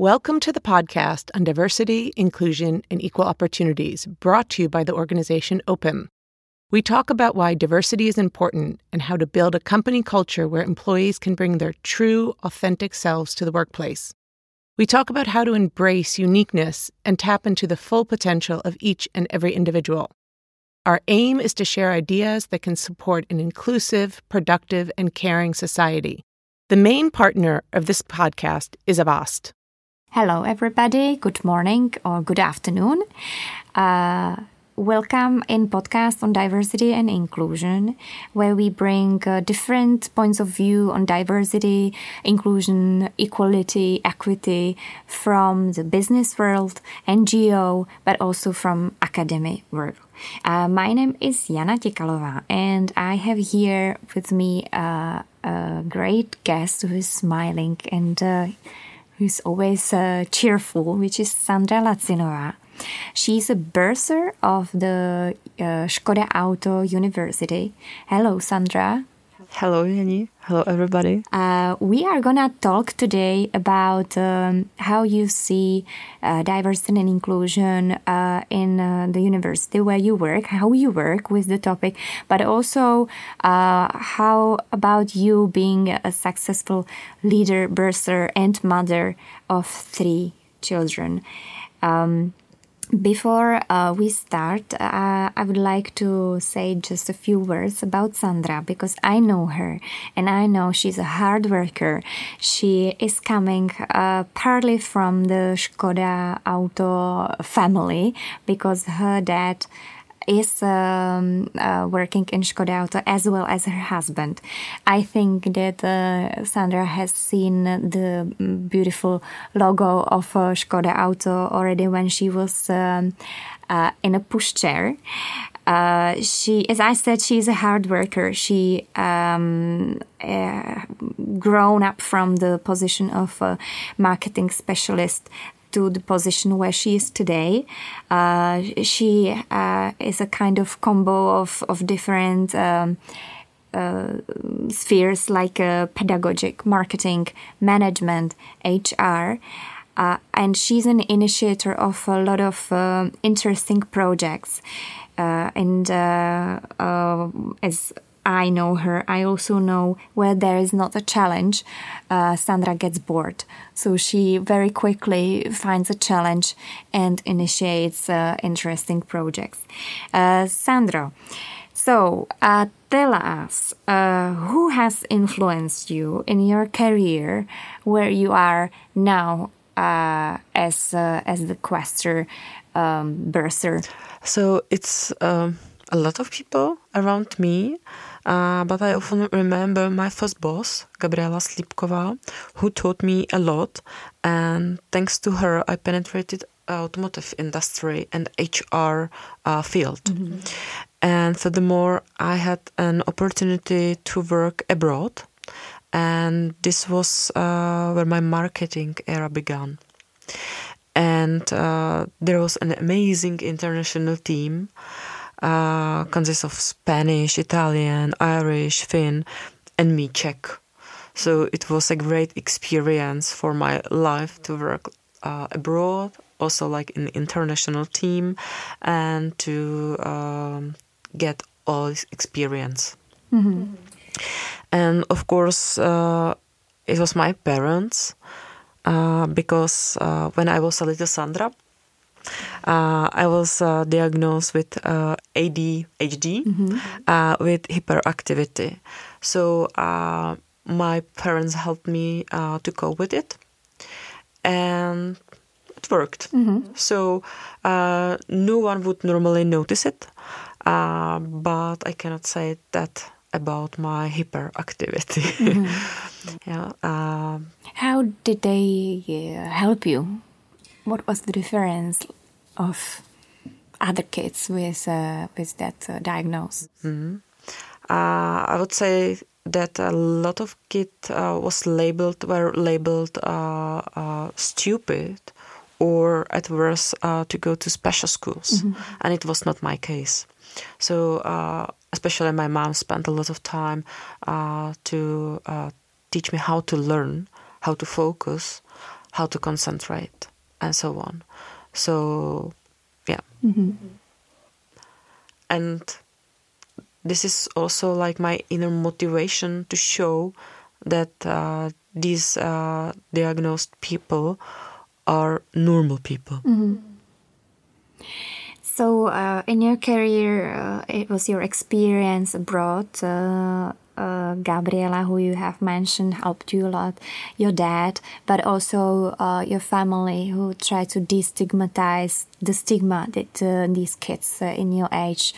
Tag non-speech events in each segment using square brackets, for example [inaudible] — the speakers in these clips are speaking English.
Welcome to the podcast on diversity, inclusion, and equal opportunities, brought to you by the organization OPIM. We talk about why diversity is important and how to build a company culture where employees can bring their true, authentic selves to the workplace. We talk about how to embrace uniqueness and tap into the full potential of each and every individual. Our aim is to share ideas that can support an inclusive, productive, and caring society. The main partner of this podcast is Avast. Hello, everybody. Good morning or good afternoon. Uh, welcome in podcast on diversity and inclusion, where we bring uh, different points of view on diversity, inclusion, equality, equity from the business world, NGO, but also from academic world. Uh, my name is Jana Tikalova, and I have here with me uh, a great guest who is smiling and uh, who's always uh, cheerful, which is Sandra Lacinova. She's a bursar of the uh, Skoda Auto University. Hello, Sandra. Hello, Yanni. Hello, everybody. Uh, we are gonna talk today about um, how you see uh, diversity and inclusion uh, in uh, the university where you work, how you work with the topic, but also uh, how about you being a successful leader, bursar, and mother of three children. Um, before uh, we start, uh, I would like to say just a few words about Sandra because I know her and I know she's a hard worker. She is coming uh, partly from the Skoda Auto family because her dad is um, uh, working in Skoda Auto as well as her husband. I think that uh, Sandra has seen the beautiful logo of uh, Skoda Auto already when she was um, uh, in a pushchair. Uh, she, as I said, she's a hard worker. She um, uh, grown up from the position of a marketing specialist to the position where she is today. Uh, she uh, is a kind of combo of, of different um, uh, spheres like uh, pedagogic, marketing, management, HR. Uh, and she's an initiator of a lot of um, interesting projects. Uh, and as I know her, I also know where there is not a challenge, uh, Sandra gets bored. So she very quickly finds a challenge and initiates uh, interesting projects. Uh, Sandra, so uh, tell us uh, who has influenced you in your career where you are now uh, as as the Quester um, bursar? So it's um, a lot of people around me. Uh, but I often remember my first boss, Gabriela Slipkova, who taught me a lot. And thanks to her, I penetrated automotive industry and HR uh, field. Mm-hmm. And furthermore, I had an opportunity to work abroad. And this was uh, where my marketing era began. And uh, there was an amazing international team uh, consists of Spanish, Italian, Irish, Finn, and me Czech. So it was a great experience for my life to work uh, abroad, also like in international team, and to um, get all this experience. Mm-hmm. And of course, uh, it was my parents uh, because uh, when I was a little Sandra, uh, I was uh, diagnosed with uh, ADHD mm-hmm. Uh, with hyperactivity. So uh, my parents helped me uh, to cope with it, and it worked. Mm-hmm. So no one would normally notice it, but I cannot say that about my hyperactivity. Mm-hmm. [laughs] yeah. How did they help you? What was the difference of other kids with uh, with that uh, diagnosis? Mm-hmm. Uh, I would say that a lot of kids uh, was labeled were labeled uh, uh, stupid or at worst to go to special schools, mm-hmm. and it was not my case. So especially my mom spent a lot of time to teach me how to learn, how to focus, how to concentrate, and so on. So, yeah. And this is also like my inner motivation to show that uh, these uh, diagnosed people are normal people. So, uh, in your career, uh, it was your experience abroad. Uh, Gabriela, who you have mentioned, helped you a lot. Your dad, but also uh, your family, who tried to destigmatize the stigma that uh, these kids uh, in your age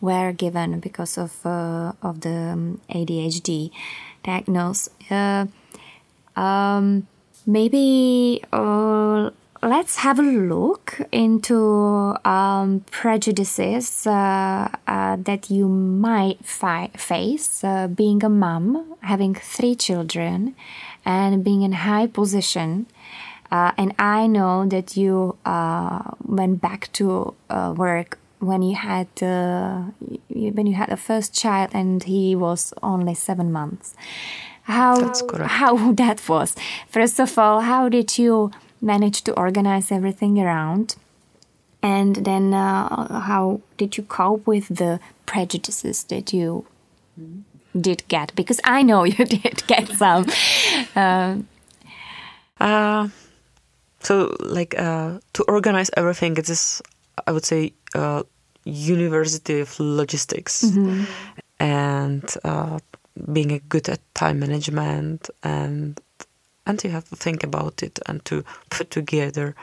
were given because of uh, of the um, ADHD diagnosis. Uh, um, maybe let's have a look into um, prejudices uh, uh, that you might fi- face uh, being a mom, having three children, and being in high position. Uh, and I know that you uh, went back to uh, work when you had uh, when you had the first child, and he was only seven months. How how [laughs] that was. First of all, how did you manage to organize everything around? And then, uh, how did you cope with the prejudices that you did get? Because I know [laughs] you did get some. Uh, Uh, so, like, uh, to organize everything, it is, I would say, uh, University of Logistics, and uh, being a good at time management, and and you have to think about it and to put together,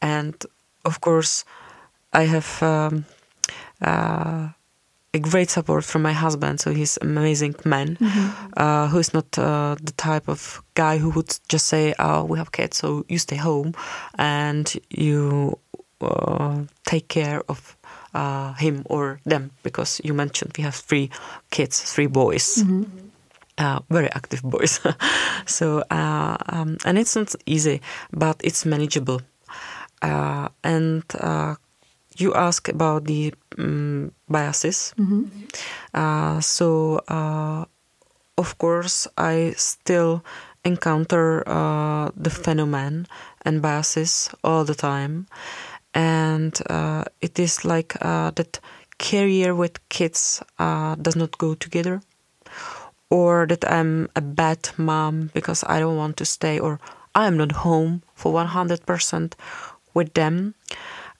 and of course, I have. Um, uh, a great support from my husband. So he's an amazing man uh, who's not uh, the type of guy who would just say, "Oh, we have kids, so you stay home and you uh, take care of uh, him or them." Because you mentioned we have three kids, three boys. Uh, very active boys, [laughs] so uh, um, and it's not easy, but it's manageable. Uh, and uh, you ask about the um, biases. Uh, so, uh, of course, I still encounter uh, the phenomenon and biases all the time, and uh, it is like uh, that career with kids uh, does not go together, or that I'm a bad mom because I don't want to stay, or I am not home for one hundred percent with them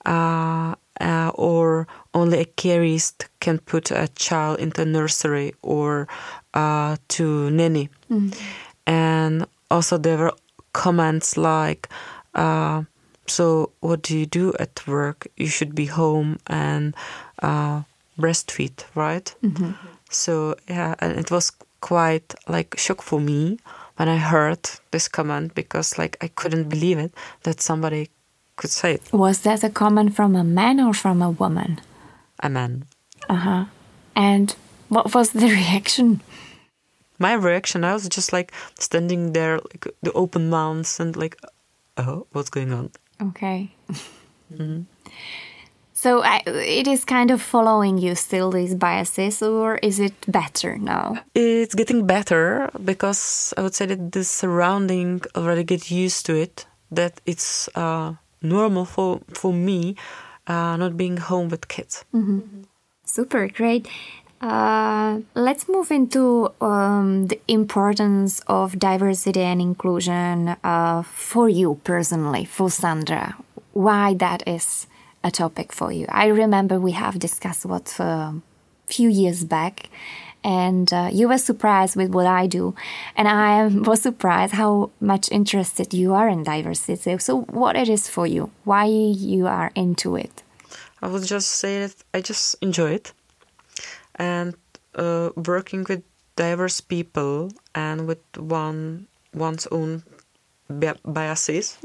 uh, uh, or only a carist can put a child into nursery or uh, to nanny. And also there were comments like, uh, "So what do you do at work? You should be home and uh, breastfeed, right?" So yeah, and it was quite like shock for me when I heard this comment because like I couldn't believe it that somebody could say it. was that a comment from a man or from a woman? a man. Uh huh. And what was the [laughs] reaction? My reaction, I was just like standing there, like the open mouths, and like, oh, what's going on? Okay. So I, it is kind of following you still these biases, or is it better now? It's getting better because I would say that the surrounding already get used to it. That it's uh, normal for for me uh, not being home with kids. Super great. Uh, let's move into um, the importance of diversity and inclusion uh, for you personally, for Sandra. Why that is a topic for you? I remember we have discussed what a few years back, and uh, you were surprised with what I do, and I [laughs] was surprised how much interested you are in diversity. So, what it is for you? Why you are into it? I would just say that I just enjoy it, and uh, working with diverse people and with one one's own bi- biases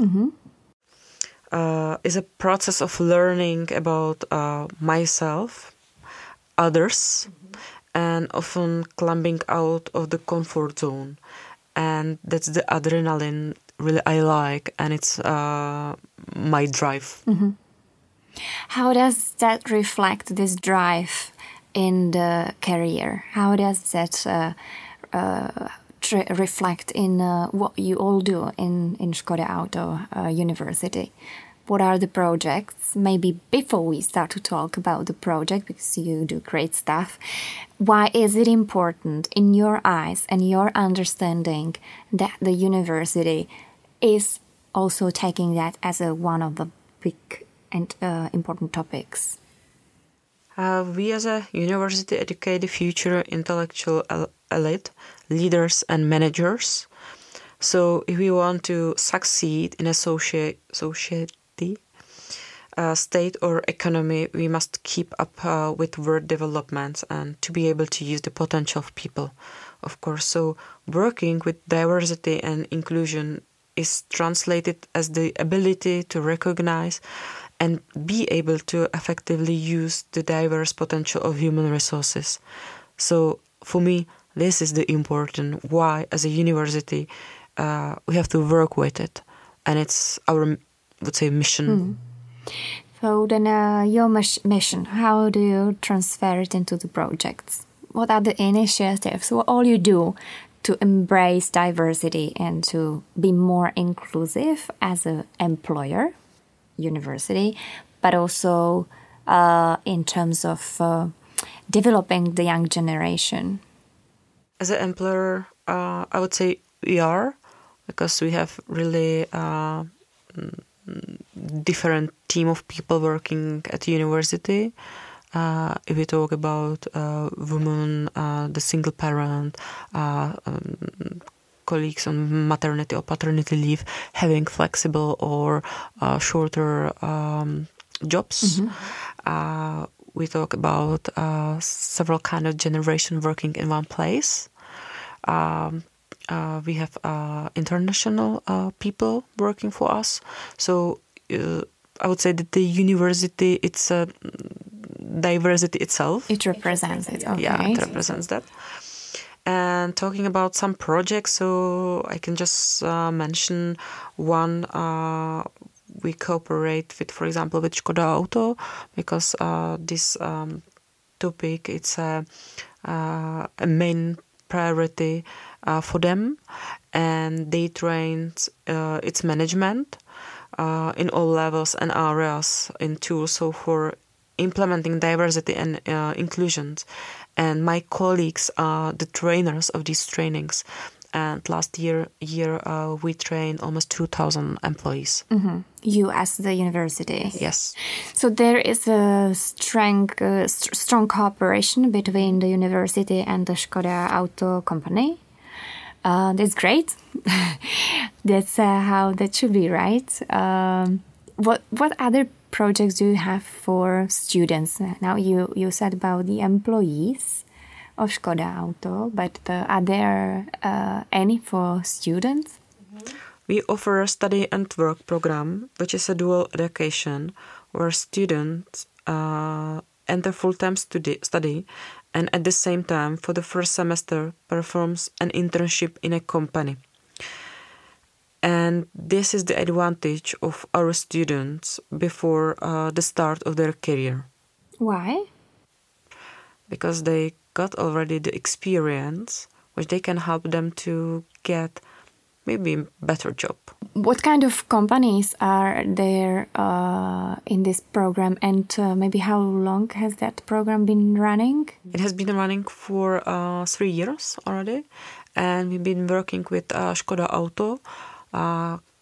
uh, is a process of learning about uh, myself, others, and often climbing out of the comfort zone, and that's the adrenaline really I like, and it's uh, my drive. How does that reflect this drive in the career? How does that uh, uh, reflect in uh, what you all do in, in Skoda Auto uh, University. What are the projects? Maybe before we start to talk about the project, because you do great stuff, why is it important in your eyes and your understanding that the university is also taking that as a, one of the big and uh, important topics? Uh, we as a university educate the future intellectual elite, leaders and managers. So if we want to succeed in a society, uh, state or economy, we must keep up uh, with world developments and to be able to use the potential of people, of course. So working with diversity and inclusion is translated as the ability to recognize and be able to effectively use the diverse potential of human resources. So for me, this is the important why as a university uh, we have to work with it, and it's our would say mission. Mm. So then, uh, your mission, how do you transfer it into the projects? What are the initiatives? What all you do to embrace diversity and to be more inclusive as an employer? university, but also uh, in terms of uh, developing the young generation? As an employer, uh, I would say we are because we have really uh, different team of people working at university. Uh, if we talk about uh, women, the single parent, um, colleagues on maternity or paternity leave having flexible or uh, shorter um, jobs. Mm-hmm. Uh, we talk about uh, several kind of generation working in one place. Um, uh, we have uh, international uh, people working for us. So I would say that the university it's a diversity itself. It represents it. Okay. Yeah, it represents that and talking about some projects so i can just uh, mention one uh, we cooperate with for example with skoda auto because uh, this um, topic it's a, uh, a main priority uh, for them. And they trained uh, its management in all levels and areas in tools so for implementing diversity and inclusion and my colleagues are the trainers of these trainings and last year year uh, we trained almost 2000 employees. Mm-hmm. you as the university. Yes. So there is a strong uh, st- strong cooperation between the university and the skoda auto company. Uh, that's great. [laughs] That's uh, how that should be right? Um, what what other projects do you have for students? Now you you said about the employees of Skoda Auto, but uh, are there uh, any for students? We offer a study and work program, which is a dual education where students uh, enter full-time studi- study and at the same time for the first semester performs an internship in a company. And this is the advantage of our students before uh, the start of their career. Why? Because they got already the experience which they can help them to get maybe a better job. What kind of companies are there uh, in this program, and uh, maybe how long has that program been running? It has been running for uh, three years already, and we've been working with uh, Skoda Auto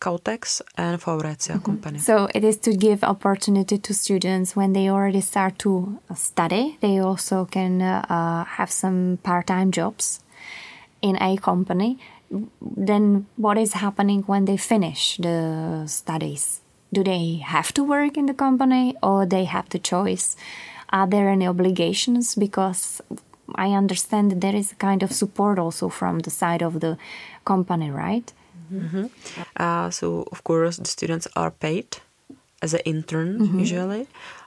uh, Kautex and mm-hmm. company. So it is to give opportunity to students when they already start to study. They also can uh, have some part-time jobs in a company. Then what is happening when they finish the studies? Do they have to work in the company or they have the choice? Are there any obligations? Because I understand that there is a kind of support also from the side of the company, right? Mm-hmm. Uh, so of course the students are paid as an intern mm-hmm. usually.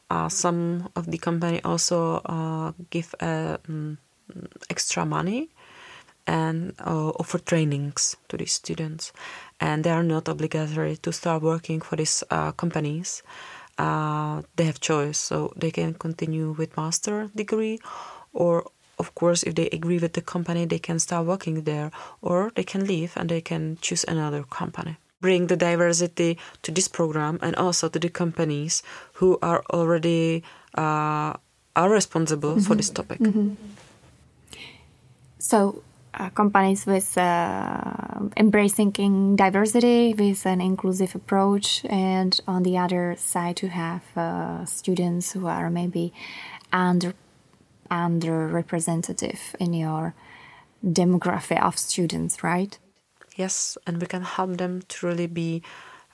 Uh, some of the company also uh, give um, extra money and uh, offer trainings to these students, and they are not obligatory to start working for these uh, companies. Uh, they have choice, so they can continue with master degree, or of course, if they agree with the company, they can start working there, or they can leave and they can choose another company. Bring the diversity to this program and also to the companies who are already uh, are responsible mm-hmm. for this topic. Mm-hmm. So, uh, companies with uh, embracing diversity with an inclusive approach, and on the other side, to have uh, students who are maybe under underrepresentative in your demographic of students, right? Yes, and we can help them to really be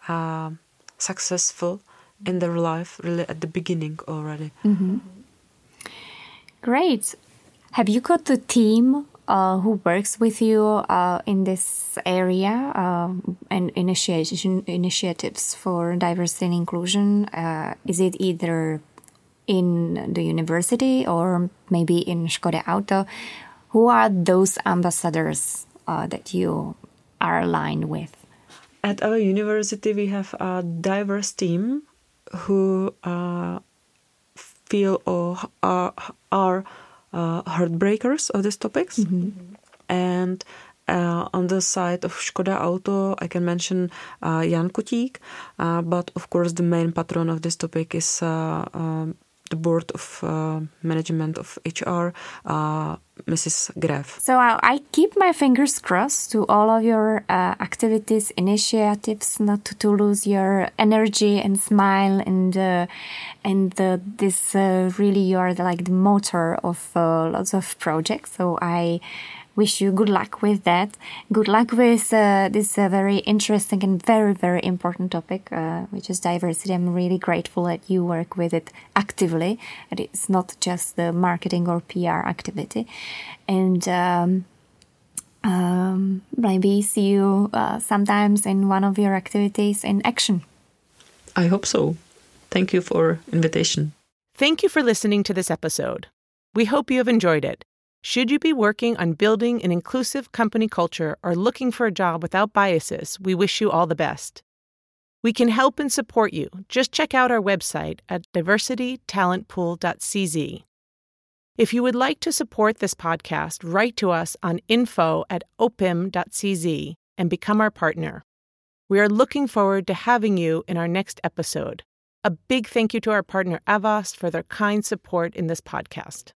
uh, successful in their life, really at the beginning already. Mm-hmm. Great. Have you got a team uh, who works with you uh, in this area uh, and initiation initiatives for diversity and inclusion? Uh, is it either in the university or maybe in Skoda Auto? Who are those ambassadors uh, that you are aligned with? At our university, we have a diverse team who uh, feel or are, are uh, heartbreakers of these topics. Mm-hmm. And uh, on the side of Skoda Auto, I can mention uh, Jan Kutík, uh, but of course the main patron of this topic is uh, um, the board of uh, management of HR, uh, Mrs. Gref. So I, I, keep my fingers crossed to all of your uh, activities, initiatives, not to, to, lose your energy and smile and uh, and this uh, really you are like the motor of uh, lots of projects. So I wish you good luck with that. Good luck with uh, this uh, very interesting and very, very important topic, uh, which is diversity. I'm really grateful that you work with it actively. And it's not just the marketing or PR activity. And um, um, maybe see you uh, sometimes in one of your activities in action. I hope so. Thank you for invitation. Thank you for listening to this episode. We hope you have enjoyed it. Should you be working on building an inclusive company culture or looking for a job without biases, we wish you all the best. We can help and support you. Just check out our website at diversitytalentpool.cz. If you would like to support this podcast, write to us on info at opim.cz and become our partner. We are looking forward to having you in our next episode. A big thank you to our partner Avast for their kind support in this podcast.